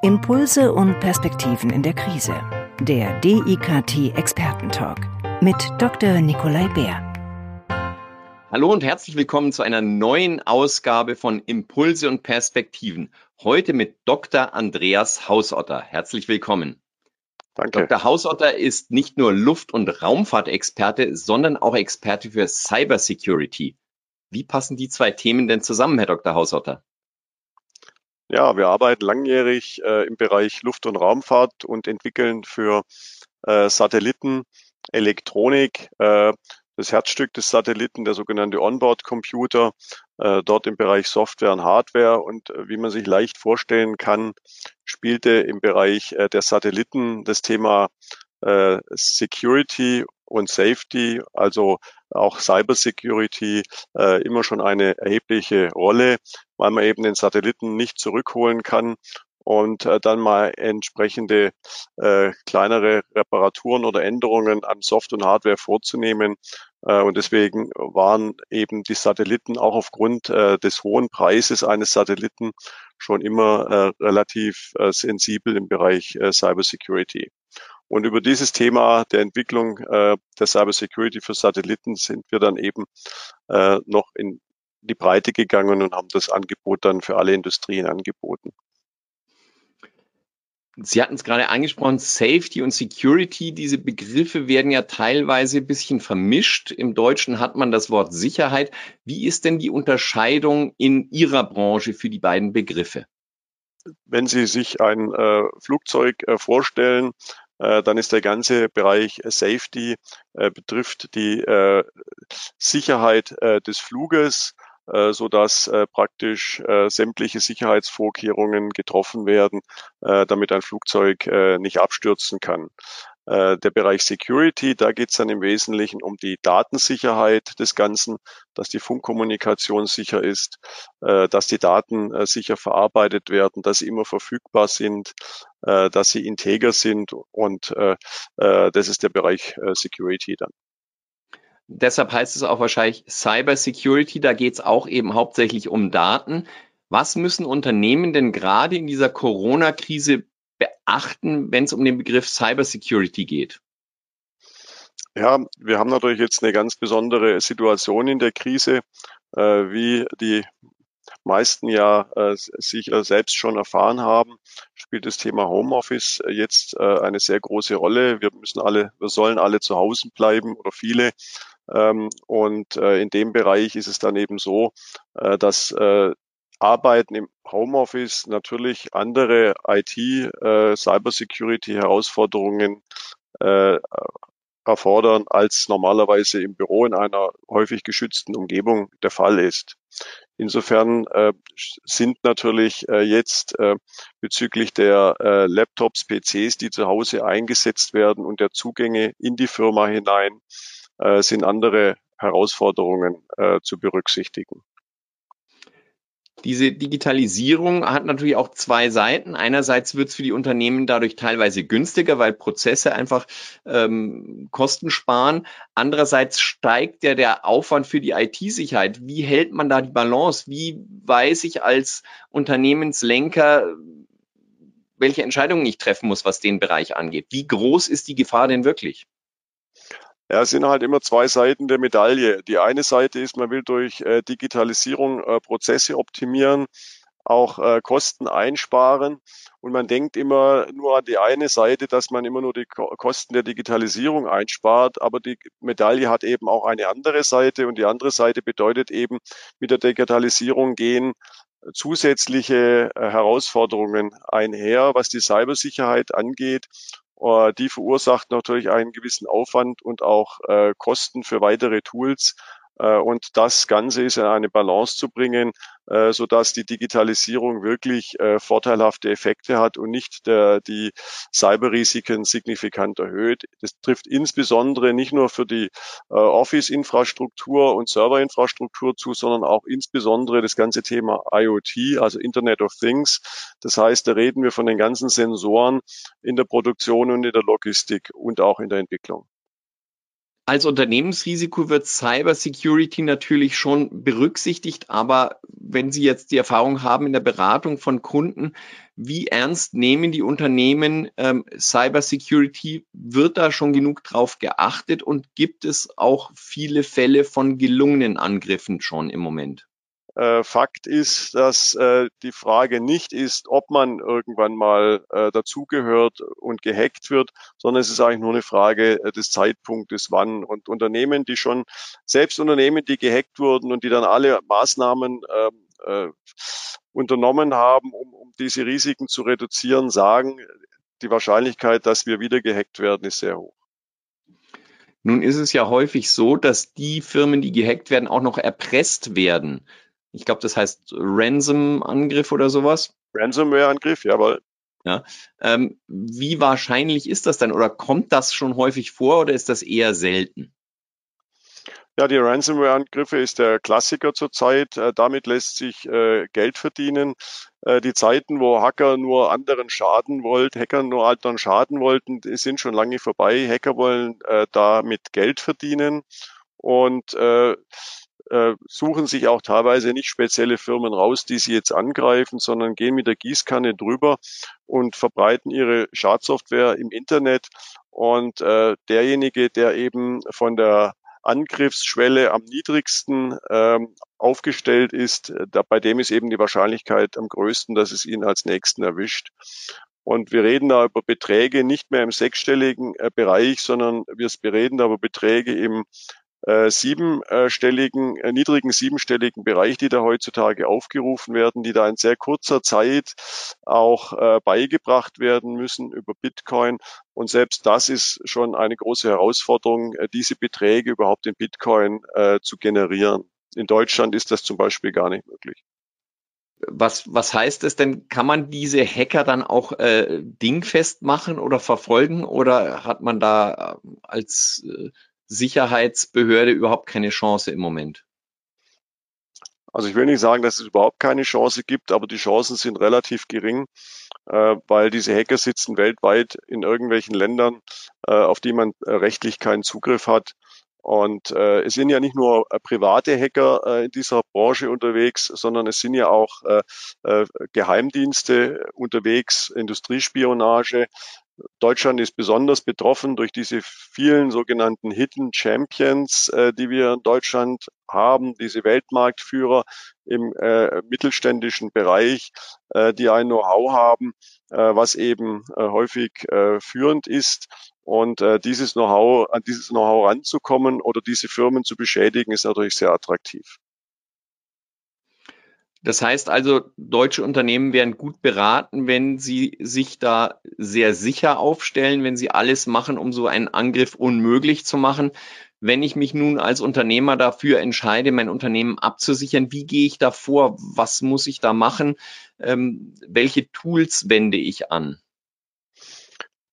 Impulse und Perspektiven in der Krise. Der DIKT Expertentalk mit Dr. Nikolai Bär. Hallo und herzlich willkommen zu einer neuen Ausgabe von Impulse und Perspektiven. Heute mit Dr. Andreas Hausotter. Herzlich willkommen. Danke. Dr. Hausotter ist nicht nur Luft- und Raumfahrtexperte, sondern auch Experte für Cybersecurity. Wie passen die zwei Themen denn zusammen, Herr Dr. Hausotter? Ja, wir arbeiten langjährig äh, im Bereich Luft- und Raumfahrt und entwickeln für äh, Satelliten Elektronik. Äh, das Herzstück des Satelliten, der sogenannte Onboard-Computer, äh, dort im Bereich Software und Hardware. Und äh, wie man sich leicht vorstellen kann, spielte im Bereich äh, der Satelliten das Thema Security und Safety, also auch Cybersecurity, äh, immer schon eine erhebliche Rolle, weil man eben den Satelliten nicht zurückholen kann und äh, dann mal entsprechende äh, kleinere Reparaturen oder Änderungen an Soft und Hardware vorzunehmen. Äh, und deswegen waren eben die Satelliten auch aufgrund äh, des hohen Preises eines Satelliten schon immer äh, relativ äh, sensibel im Bereich äh, Cybersecurity. Und über dieses Thema der Entwicklung äh, der Cybersecurity für Satelliten sind wir dann eben äh, noch in die Breite gegangen und haben das Angebot dann für alle Industrien angeboten. Sie hatten es gerade angesprochen, Safety und Security, diese Begriffe werden ja teilweise ein bisschen vermischt. Im Deutschen hat man das Wort Sicherheit. Wie ist denn die Unterscheidung in Ihrer Branche für die beiden Begriffe? Wenn Sie sich ein äh, Flugzeug äh, vorstellen, dann ist der ganze Bereich Safety äh, betrifft die äh, Sicherheit äh, des Fluges, äh, so dass äh, praktisch äh, sämtliche Sicherheitsvorkehrungen getroffen werden, äh, damit ein Flugzeug äh, nicht abstürzen kann. Äh, der Bereich Security, da geht es dann im Wesentlichen um die Datensicherheit des Ganzen, dass die Funkkommunikation sicher ist, äh, dass die Daten äh, sicher verarbeitet werden, dass sie immer verfügbar sind, dass sie integer sind und das ist der Bereich Security dann. Deshalb heißt es auch wahrscheinlich Cyber Security. Da geht es auch eben hauptsächlich um Daten. Was müssen Unternehmen denn gerade in dieser Corona-Krise beachten, wenn es um den Begriff Cyber Security geht? Ja, wir haben natürlich jetzt eine ganz besondere Situation in der Krise, äh, wie die meisten ja äh, sich äh, selbst schon erfahren haben, spielt das Thema Homeoffice jetzt äh, eine sehr große Rolle. Wir müssen alle, wir sollen alle zu Hause bleiben oder viele. Ähm, und äh, in dem Bereich ist es dann eben so, äh, dass Arbeiten im Homeoffice natürlich andere IT, äh, Cybersecurity Herausforderungen äh, erfordern, als normalerweise im Büro in einer häufig geschützten Umgebung der Fall ist. Insofern äh, sind natürlich äh, jetzt äh, bezüglich der äh, Laptops, PCs, die zu Hause eingesetzt werden und der Zugänge in die Firma hinein, äh, sind andere Herausforderungen äh, zu berücksichtigen. Diese Digitalisierung hat natürlich auch zwei Seiten. Einerseits wird es für die Unternehmen dadurch teilweise günstiger, weil Prozesse einfach ähm, Kosten sparen. Andererseits steigt ja der Aufwand für die IT-Sicherheit. Wie hält man da die Balance? Wie weiß ich als Unternehmenslenker, welche Entscheidungen ich treffen muss, was den Bereich angeht? Wie groß ist die Gefahr denn wirklich? Ja, es sind halt immer zwei Seiten der Medaille. Die eine Seite ist, man will durch äh, Digitalisierung äh, Prozesse optimieren, auch äh, Kosten einsparen. Und man denkt immer nur an die eine Seite, dass man immer nur die Ko Kosten der Digitalisierung einspart. Aber die Medaille hat eben auch eine andere Seite. Und die andere Seite bedeutet eben, mit der Digitalisierung gehen zusätzliche äh, Herausforderungen einher, was die Cybersicherheit angeht. Äh, die verursacht natürlich einen gewissen Aufwand und auch äh, Kosten für weitere Tools. Äh, und das Ganze ist in eine Balance zu bringen, äh, so dass die Digitalisierung wirklich äh, vorteilhafte Effekte hat und nicht die Cyberrisiken signifikant erhöht. Das trifft insbesondere nicht nur für die Office-Infrastruktur und Server-Infrastruktur zu, sondern auch insbesondere das ganze Thema IoT, also Internet of Things. Das heißt, da reden wir von den ganzen Sensoren in der Produktion und in der Logistik und auch in der Entwicklung. Als Unternehmensrisiko wird Cybersecurity natürlich schon berücksichtigt, aber wenn Sie jetzt die Erfahrung haben in der Beratung von Kunden, wie ernst nehmen die Unternehmen ähm, Cybersecurity? Wird da schon genug drauf geachtet und gibt es auch viele Fälle von gelungenen Angriffen schon im Moment? Äh, Fakt ist, dass äh, die Frage nicht ist, ob man irgendwann mal äh, dazugehört und gehackt wird, sondern es ist eigentlich nur eine Frage äh, des Zeitpunktes, wann. Und Unternehmen, die schon, selbst Unternehmen, die gehackt wurden und die dann alle Maßnahmen ähm, äh, unternommen haben, um, um diese Risiken zu reduzieren, sagen, die Wahrscheinlichkeit, dass wir wieder gehackt werden, ist sehr hoch. Nun ist es ja häufig so, dass die Firmen, die gehackt werden, auch noch erpresst werden. Ich glaube, das heißt Ransom-Angriff oder sowas. Ransomware-Angriff, jawohl. Ja. Ähm, wie wahrscheinlich ist das dann oder kommt das schon häufig vor oder ist das eher selten? Ja, die Ransomware-Angriffe ist der Klassiker zurzeit. Äh, damit lässt sich äh, Geld verdienen. Äh, die Zeiten, wo Hacker nur anderen schaden wollten, Hacker nur anderen schaden wollten, sind schon lange vorbei. Hacker wollen äh, damit Geld verdienen und äh, äh, suchen sich auch teilweise nicht spezielle Firmen raus, die sie jetzt angreifen, sondern gehen mit der Gießkanne drüber und verbreiten ihre Schadsoftware im Internet. Und äh, derjenige, der eben von der Angriffsschwelle am niedrigsten ähm, aufgestellt ist, da, bei dem ist eben die Wahrscheinlichkeit am größten, dass es ihn als nächsten erwischt. Und wir reden da über Beträge nicht mehr im sechsstelligen äh, Bereich, sondern wir reden da über Beträge im äh, siebenstelligen, äh, niedrigen siebenstelligen Bereich, die da heutzutage aufgerufen werden, die da in sehr kurzer Zeit auch äh, beigebracht werden müssen über Bitcoin. Und selbst das ist schon eine große Herausforderung, äh, diese Beträge überhaupt in Bitcoin äh, zu generieren. In Deutschland ist das zum Beispiel gar nicht möglich. Was, was heißt es denn? Kann man diese Hacker dann auch äh, dingfest machen oder verfolgen oder hat man da äh, als äh, Sicherheitsbehörde überhaupt keine Chance im Moment? Also ich will nicht sagen, dass es überhaupt keine Chance gibt, aber die Chancen sind relativ gering, äh, weil diese Hacker sitzen weltweit in irgendwelchen Ländern, äh, auf die man äh, rechtlich keinen Zugriff hat. Und äh, es sind ja nicht nur äh, private Hacker äh, in dieser Branche unterwegs, sondern es sind ja auch Geheimdienste unterwegs, Industriespionage, Deutschland ist besonders betroffen durch diese vielen sogenannten Hidden Champions, äh, die wir in Deutschland haben, diese Weltmarktführer im äh, mittelständischen Bereich, äh, die ein Know-how haben, äh, was eben äh, häufig äh, führend ist. Und dieses Know-how, an dieses Know-how ranzukommen oder diese Firmen zu beschädigen, ist natürlich sehr attraktiv. Das heißt also, deutsche Unternehmen wären gut beraten, wenn sie sich da sehr sicher aufstellen, wenn sie alles machen, um so einen Angriff unmöglich zu machen. Wenn ich mich nun als Unternehmer dafür entscheide, mein Unternehmen abzusichern, wie gehe ich da vor? Was muss ich da machen? Ähm, welche Tools wende ich an?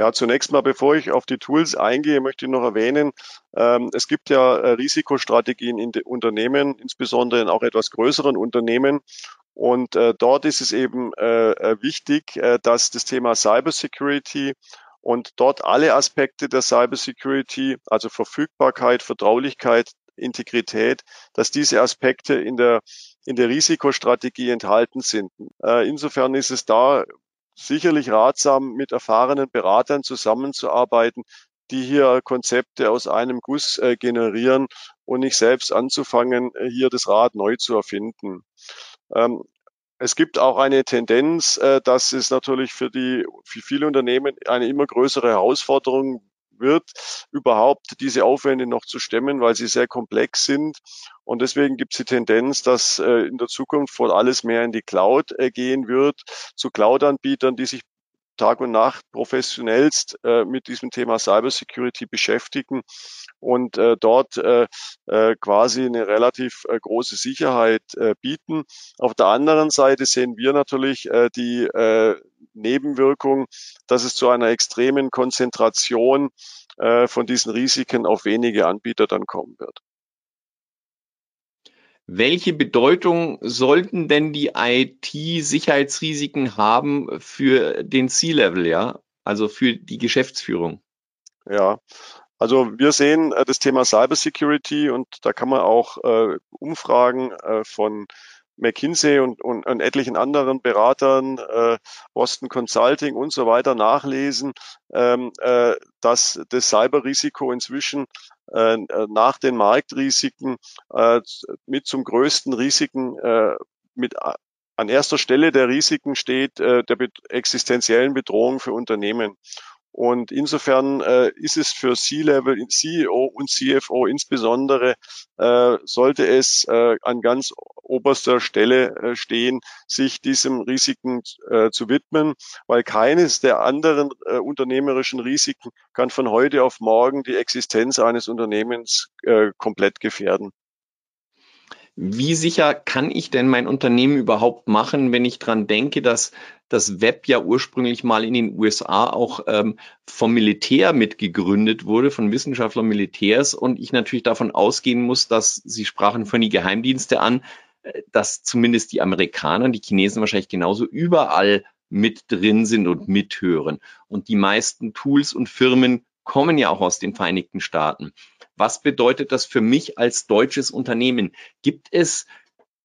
Ja, zunächst mal, bevor ich auf die Tools eingehe, möchte ich noch erwähnen, ähm, es gibt ja äh, Risikostrategien in den Unternehmen, insbesondere in auch etwas größeren Unternehmen. Und äh, dort ist es eben äh, äh wichtig, äh, dass das Thema Cybersecurity und dort alle Aspekte der Cybersecurity, also Verfügbarkeit, Vertraulichkeit, Integrität, dass diese Aspekte in der in der Risikostrategie enthalten sind. Äh, insofern ist es da sicherlich ratsam, mit erfahrenen Beratern zusammenzuarbeiten, die hier Konzepte aus einem Guss äh, generieren und nicht selbst anzufangen, äh, hier das Rad neu zu erfinden. Ähm, es gibt auch eine Tendenz, äh, dass es natürlich für die, für viele Unternehmen eine immer größere Herausforderung wird, überhaupt diese Aufwände noch zu stemmen, weil sie sehr komplex sind. Und deswegen gibt es die Tendenz, dass äh, in der Zukunft wohl alles mehr in die Cloud äh, gehen wird, zu Cloud-Anbietern, die sich Tag und Nacht professionellst äh, mit diesem Thema Cybersecurity beschäftigen und äh, dort äh, äh, quasi eine relativ große Sicherheit bieten. Auf der anderen Seite sehen wir natürlich die Nebenwirkung, dass es zu einer extremen Konzentration äh, von diesen Risiken auf wenige Anbieter dann kommen wird. Welche Bedeutung sollten denn die IT-Sicherheitsrisiken haben für den C-Level, ja? Also für die Geschäftsführung? Ja, Also wir sehen äh, das Thema Cybersecurity und da kann man auch äh, Umfragen äh, von McKinsey und, und, und etlichen anderen Beratern, äh, Boston Consulting und so weiter nachlesen, ähm, äh, dass das Cyberrisiko inzwischen äh, nach den Marktrisiken äh, mit zum größten Risiken äh, mit an erster Stelle der Risiken steht äh, der existenziellen Bedrohung für Unternehmen. Und insofern äh, ist es für C-Level, CEO und CFO insbesondere, äh, sollte es äh, an ganz oberster Stelle äh, stehen, sich diesem Risiken äh, zu widmen, weil keines der anderen äh, unternehmerischen Risiken kann von heute auf morgen die Existenz eines Unternehmens äh, komplett gefährden. Wie sicher kann ich denn mein Unternehmen überhaupt machen, wenn ich dran denke, dass das Web ja ursprünglich mal in den USA auch ähm, vom Militär mitgegründet wurde, von Wissenschaftlern Militärs und ich natürlich davon ausgehen muss, dass Sie sprachen von die Geheimdienste an, äh, dass zumindest die Amerikaner, die Chinesen wahrscheinlich genauso überall mit drin sind und mithören. Und die meisten Tools und Firmen kommen ja auch aus den Vereinigten Staaten. Was bedeutet das für mich als deutsches Unternehmen? Gibt es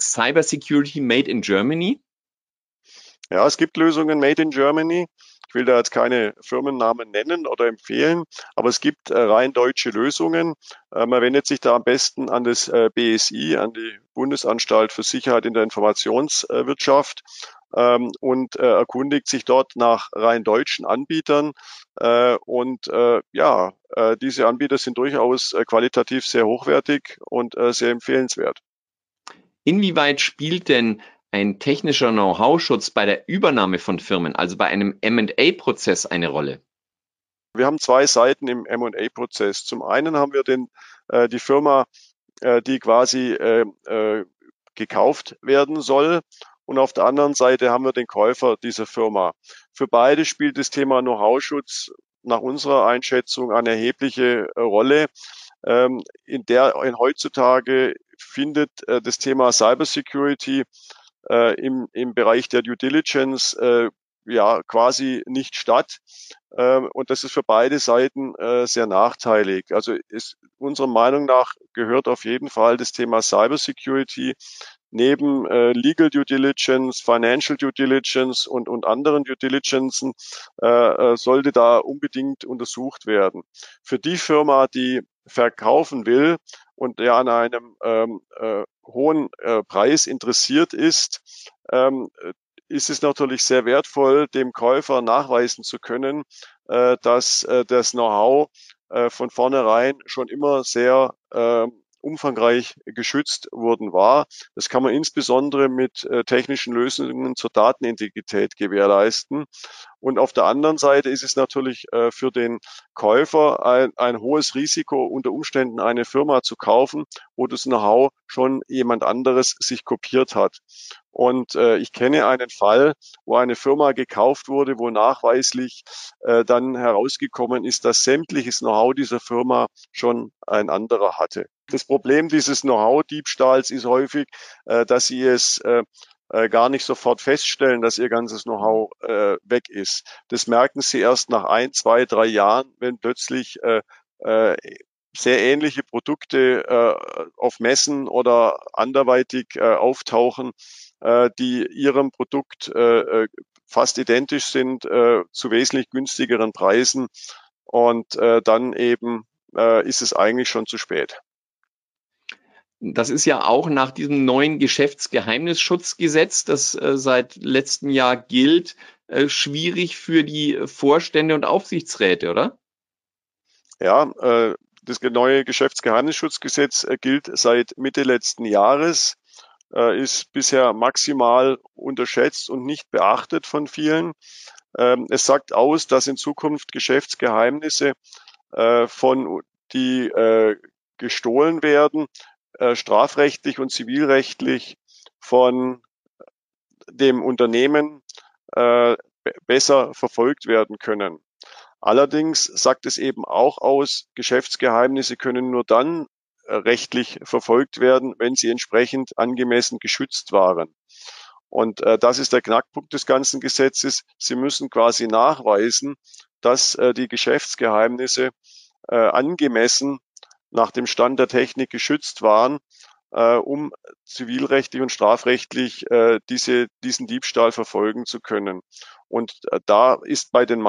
Cybersecurity made in Germany? Ja, es gibt Lösungen made in Germany. Ich will da jetzt keine Firmennamen nennen oder empfehlen, aber es gibt äh, rein deutsche Lösungen. Äh, man wendet sich da am besten an das äh, BSI, an die Bundesanstalt für Sicherheit in der Informationswirtschaft ähm, und äh, erkundigt sich dort nach rein deutschen Anbietern. Äh, und äh, ja, äh, diese Anbieter sind durchaus äh, qualitativ sehr hochwertig und äh, sehr empfehlenswert. Inwieweit spielt denn ein technischer Know-how-Schutz bei der Übernahme von Firmen, also bei einem M&A-Prozess eine Rolle? Wir haben zwei Seiten im M&A-Prozess. Zum einen haben wir den, äh, die Firma, äh, die quasi äh, äh, gekauft werden soll. Und auf der anderen Seite haben wir den Käufer dieser Firma. Für beide spielt das Thema Know-how-Schutz nach unserer Einschätzung eine erhebliche äh, Rolle. Ähm, in der in heutzutage findet äh, das Thema Cybersecurity äh, im, im Bereich der Due Diligence ja quasi nicht statt. Äh, und das ist für beide Seiten sehr nachteilig. Also ist unserer Meinung nach gehört auf jeden Fall das Thema Cybersecurity neben äh, Legal Due Diligence, Financial Due Diligence und, und anderen Due Diligencen äh, äh, sollte da unbedingt untersucht werden. Für die Firma, die verkaufen will und der an einem ähm, äh, hohen äh, Preis interessiert ist, ähm, ist es natürlich sehr wertvoll, dem Käufer nachweisen zu können, äh, dass äh, das Know-how äh, von vornherein schon immer sehr äh, umfangreich geschützt worden war. Das kann man insbesondere mit äh, technischen Lösungen zur Datenintegrität gewährleisten. Und auf der anderen Seite ist es natürlich äh, für den Käufer ein, ein hohes Risiko, unter Umständen eine Firma zu kaufen, wo das Know-how schon jemand anderes sich kopiert hat. Und äh, ich kenne einen Fall, wo eine Firma gekauft wurde, wo nachweislich äh, dann herausgekommen ist, dass sämtliches Know-how dieser Firma schon ein anderer hatte. Das Problem dieses Know-how-Diebstahls ist häufig, äh, dass sie es äh, äh, gar nicht sofort feststellen, dass ihr ganzes Know-how äh, weg ist. Das merken sie erst nach ein, zwei, drei Jahren, wenn plötzlich äh, äh, sehr ähnliche Produkte äh, auf Messen oder anderweitig äh, auftauchen, äh, die ihrem Produkt äh, fast identisch sind, äh, zu wesentlich günstigeren Preisen. Und äh, dann eben äh, ist es eigentlich schon zu spät. Das ist ja auch nach diesem neuen Geschäftsgeheimnisschutzgesetz, das äh, seit letztem Jahr gilt, äh, schwierig für die Vorstände und Aufsichtsräte, oder? Ja, äh, das neue Geschäftsgeheimnisschutzgesetz äh, gilt seit Mitte letzten Jahres, äh, ist bisher maximal unterschätzt und nicht beachtet von vielen. Ähm, es sagt aus, dass in Zukunft Geschäftsgeheimnisse äh, von die gestohlen werden, äh, strafrechtlich und zivilrechtlich von dem Unternehmen äh, besser verfolgt werden können. Allerdings sagt es eben auch aus, Geschäftsgeheimnisse können nur dann äh, rechtlich verfolgt werden, wenn sie entsprechend angemessen geschützt waren. Und äh, das ist der Knackpunkt des ganzen Gesetzes. Sie müssen quasi nachweisen, dass äh, die Geschäftsgeheimnisse äh, angemessen nach dem Stand der Technik geschützt waren, äh, um zivilrechtlich und strafrechtlich äh, diese, diesen Diebstahl verfolgen zu können. Und äh, da ist bei den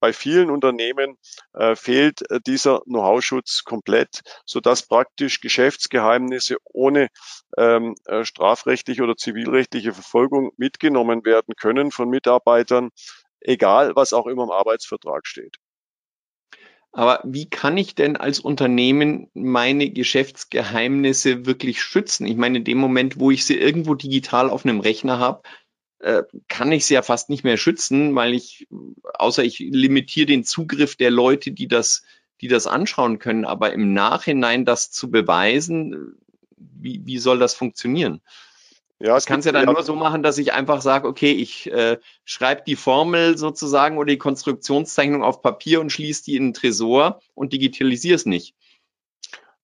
bei vielen Unternehmen äh, fehlt äh, dieser Know-how-Schutz komplett, so dass praktisch Geschäftsgeheimnisse ohne ähm, äh, strafrechtliche oder zivilrechtliche Verfolgung mitgenommen werden können von Mitarbeitern, egal was auch immer im Arbeitsvertrag steht. Aber wie kann ich denn als Unternehmen meine Geschäftsgeheimnisse wirklich schützen? Ich meine, in dem Moment, wo ich sie irgendwo digital auf einem Rechner habe, äh, kann ich sie ja fast nicht mehr schützen, weil ich, außer ich limitiere den Zugriff der Leute, die das, die das anschauen können. Aber im Nachhinein das zu beweisen, wie, wie soll das funktionieren? Ja, es kann es ja dann ja. nur so machen, dass ich einfach sage, okay, ich äh, schreibe die Formel sozusagen oder die Konstruktionszeichnung auf Papier und schließe die in den Tresor und digitalisiere es nicht.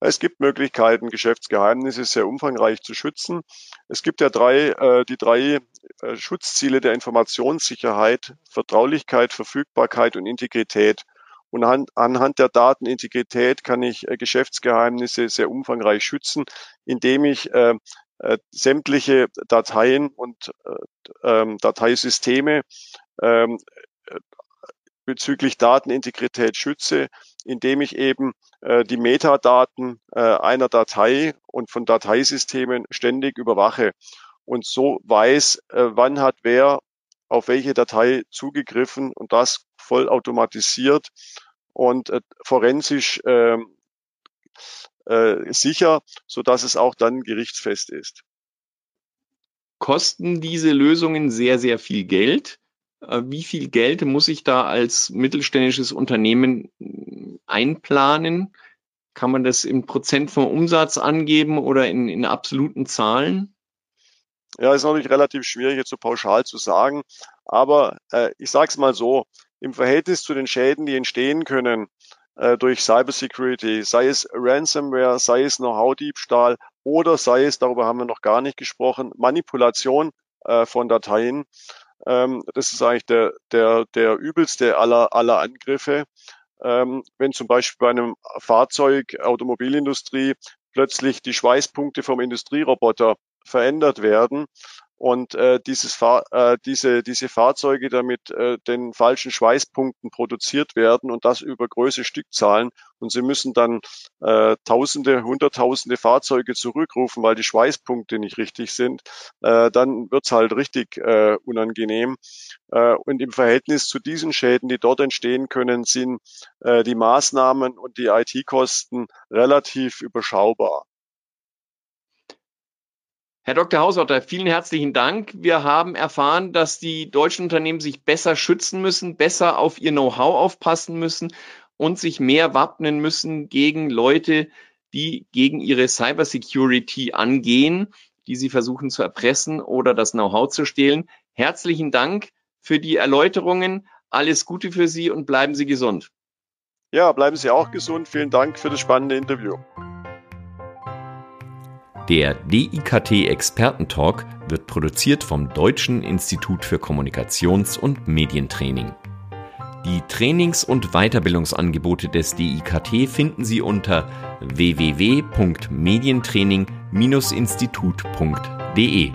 Es gibt Möglichkeiten, Geschäftsgeheimnisse sehr umfangreich zu schützen. Es gibt ja drei, äh, die drei äh, Schutzziele der Informationssicherheit, Vertraulichkeit, Verfügbarkeit und Integrität. Und an, anhand der Datenintegrität kann ich äh, Geschäftsgeheimnisse sehr umfangreich schützen, indem ich äh, äh, sämtliche Dateien und äh, ähm, Dateisysteme ähm, äh, bezüglich Datenintegrität schütze, indem ich eben äh, die Metadaten äh, einer Datei und von Dateisystemen ständig überwache und so weiß, äh, wann hat wer auf welche Datei zugegriffen und das vollautomatisiert und äh, forensisch äh, äh, sicher, so dass es auch dann gerichtsfest ist. Kosten diese Lösungen sehr, sehr viel Geld? Äh, wie viel Geld muss ich da als mittelständisches Unternehmen äh, einplanen? Kann man das in Prozent vom Umsatz angeben oder in, in absoluten Zahlen? Ja, ist natürlich relativ schwierig jetzt so pauschal zu sagen. Aber äh, ich sage es mal so, im Verhältnis zu den Schäden, die entstehen können, äh, durch Cybersecurity, sei es Ransomware, sei es Know-how-Diebstahl oder sei es, darüber haben wir noch gar nicht gesprochen, Manipulation äh, von Dateien. Ähm, das ist eigentlich der, der, der übelste aller, aller Angriffe. Ähm, wenn zum Beispiel bei einem Fahrzeug, Automobilindustrie, plötzlich die Schweißpunkte vom Industrieroboter verändert werden und äh, dieses Fahr äh, diese, diese Fahrzeuge damit äh, den falschen Schweißpunkten produziert werden und das über große Stückzahlen und sie müssen dann äh, Tausende, Hunderttausende Fahrzeuge zurückrufen, weil die Schweißpunkte nicht richtig sind, äh, dann wird's halt richtig äh, unangenehm. Äh, und im Verhältnis zu diesen Schäden, die dort entstehen können, sind äh, die Maßnahmen und die IT-Kosten relativ überschaubar. Herr Dr. Hausotter, vielen herzlichen Dank. Wir haben erfahren, dass die deutschen Unternehmen sich besser schützen müssen, besser auf ihr Know-how aufpassen müssen und sich mehr wappnen müssen gegen Leute, die gegen ihre Cybersecurity angehen, die sie versuchen zu erpressen oder das Know-how zu stehlen. Herzlichen Dank für die Erläuterungen. Alles Gute für Sie und bleiben Sie gesund. Ja, bleiben Sie auch gesund. Vielen Dank für das spannende Interview. Der DIKT Expertentalk wird produziert vom Deutschen Institut für Kommunikations- und Medientraining. Die Trainings- und Weiterbildungsangebote des DIKT finden Sie unter www.medientraining-institut.de.